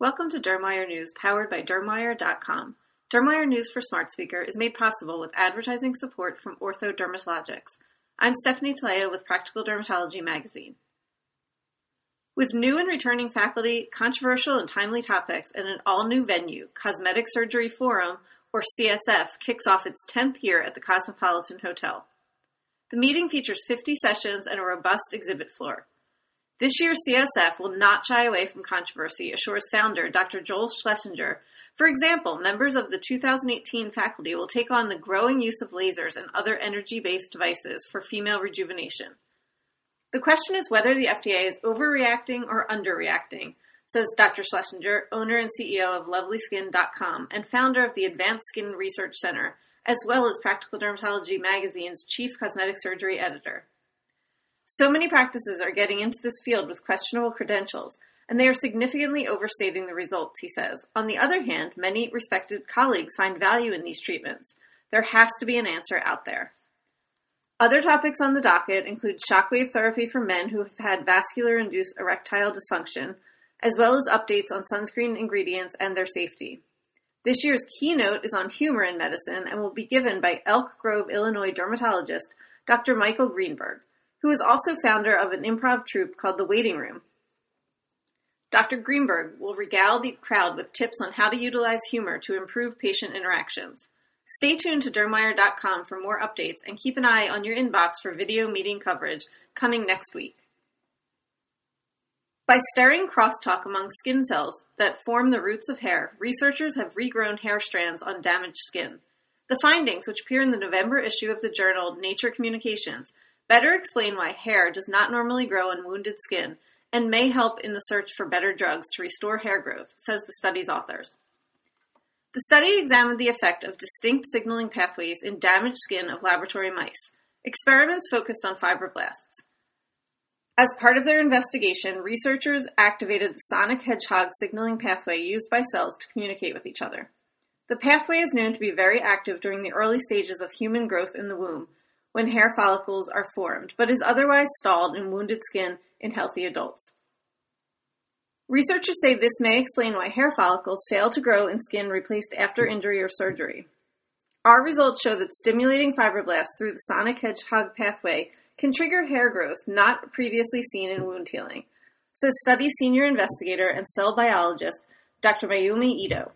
Welcome to Dermwire News, powered by Dermwire.com. Dermwire News for Smart Speaker is made possible with advertising support from Ortho Dermatologics. I'm Stephanie Taleo with Practical Dermatology Magazine. With new and returning faculty, controversial and timely topics, and an all new venue, Cosmetic Surgery Forum, or CSF, kicks off its 10th year at the Cosmopolitan Hotel. The meeting features 50 sessions and a robust exhibit floor. This year's CSF will not shy away from controversy, assures founder Dr. Joel Schlesinger. For example, members of the 2018 faculty will take on the growing use of lasers and other energy based devices for female rejuvenation. The question is whether the FDA is overreacting or underreacting, says Dr. Schlesinger, owner and CEO of LovelySkin.com and founder of the Advanced Skin Research Center, as well as Practical Dermatology Magazine's chief cosmetic surgery editor. So many practices are getting into this field with questionable credentials, and they are significantly overstating the results, he says. On the other hand, many respected colleagues find value in these treatments. There has to be an answer out there. Other topics on the docket include shockwave therapy for men who have had vascular induced erectile dysfunction, as well as updates on sunscreen ingredients and their safety. This year's keynote is on humor in medicine and will be given by Elk Grove, Illinois dermatologist Dr. Michael Greenberg who is also founder of an improv troupe called The Waiting Room. Dr. Greenberg will regale the crowd with tips on how to utilize humor to improve patient interactions. Stay tuned to Dermwire.com for more updates and keep an eye on your inbox for video meeting coverage coming next week. By studying crosstalk among skin cells that form the roots of hair, researchers have regrown hair strands on damaged skin. The findings, which appear in the November issue of the journal Nature Communications, better explain why hair does not normally grow on wounded skin and may help in the search for better drugs to restore hair growth, says the study's authors. The study examined the effect of distinct signaling pathways in damaged skin of laboratory mice. Experiments focused on fibroblasts. As part of their investigation, researchers activated the sonic hedgehog signaling pathway used by cells to communicate with each other. The pathway is known to be very active during the early stages of human growth in the womb, when hair follicles are formed, but is otherwise stalled in wounded skin in healthy adults. Researchers say this may explain why hair follicles fail to grow in skin replaced after injury or surgery. Our results show that stimulating fibroblasts through the sonic hedgehog pathway can trigger hair growth not previously seen in wound healing, says study senior investigator and cell biologist Dr. Mayumi Ito.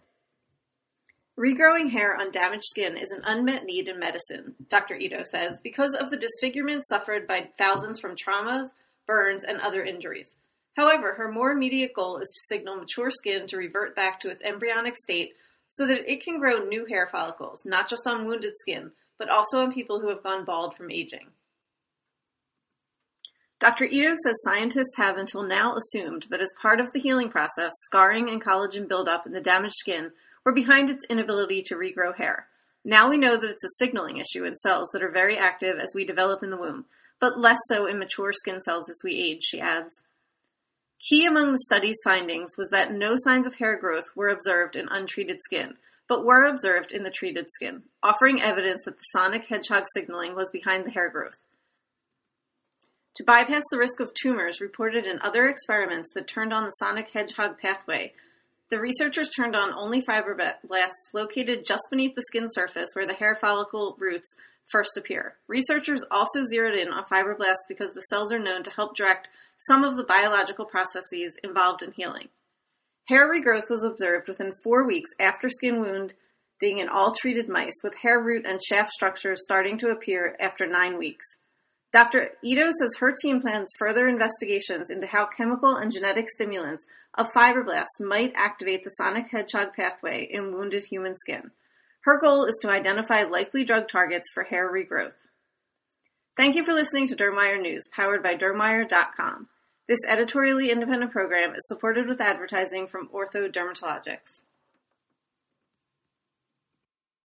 Regrowing hair on damaged skin is an unmet need in medicine, Dr. Ito says, because of the disfigurement suffered by thousands from traumas, burns, and other injuries. However, her more immediate goal is to signal mature skin to revert back to its embryonic state so that it can grow new hair follicles, not just on wounded skin, but also on people who have gone bald from aging. Dr. Ito says scientists have until now assumed that as part of the healing process, scarring and collagen buildup in the damaged skin were behind its inability to regrow hair. Now we know that it's a signaling issue in cells that are very active as we develop in the womb, but less so in mature skin cells as we age, she adds. Key among the study's findings was that no signs of hair growth were observed in untreated skin, but were observed in the treated skin, offering evidence that the sonic hedgehog signaling was behind the hair growth. To bypass the risk of tumors reported in other experiments that turned on the sonic hedgehog pathway, the researchers turned on only fibroblasts located just beneath the skin surface where the hair follicle roots first appear. Researchers also zeroed in on fibroblasts because the cells are known to help direct some of the biological processes involved in healing. Hair regrowth was observed within four weeks after skin wounding in all treated mice, with hair root and shaft structures starting to appear after nine weeks. Dr. Ito says her team plans further investigations into how chemical and genetic stimulants of fibroblasts might activate the sonic hedgehog pathway in wounded human skin. Her goal is to identify likely drug targets for hair regrowth. Thank you for listening to Dermwire News, powered by Dermwire.com. This editorially independent program is supported with advertising from Ortho Dermatologics.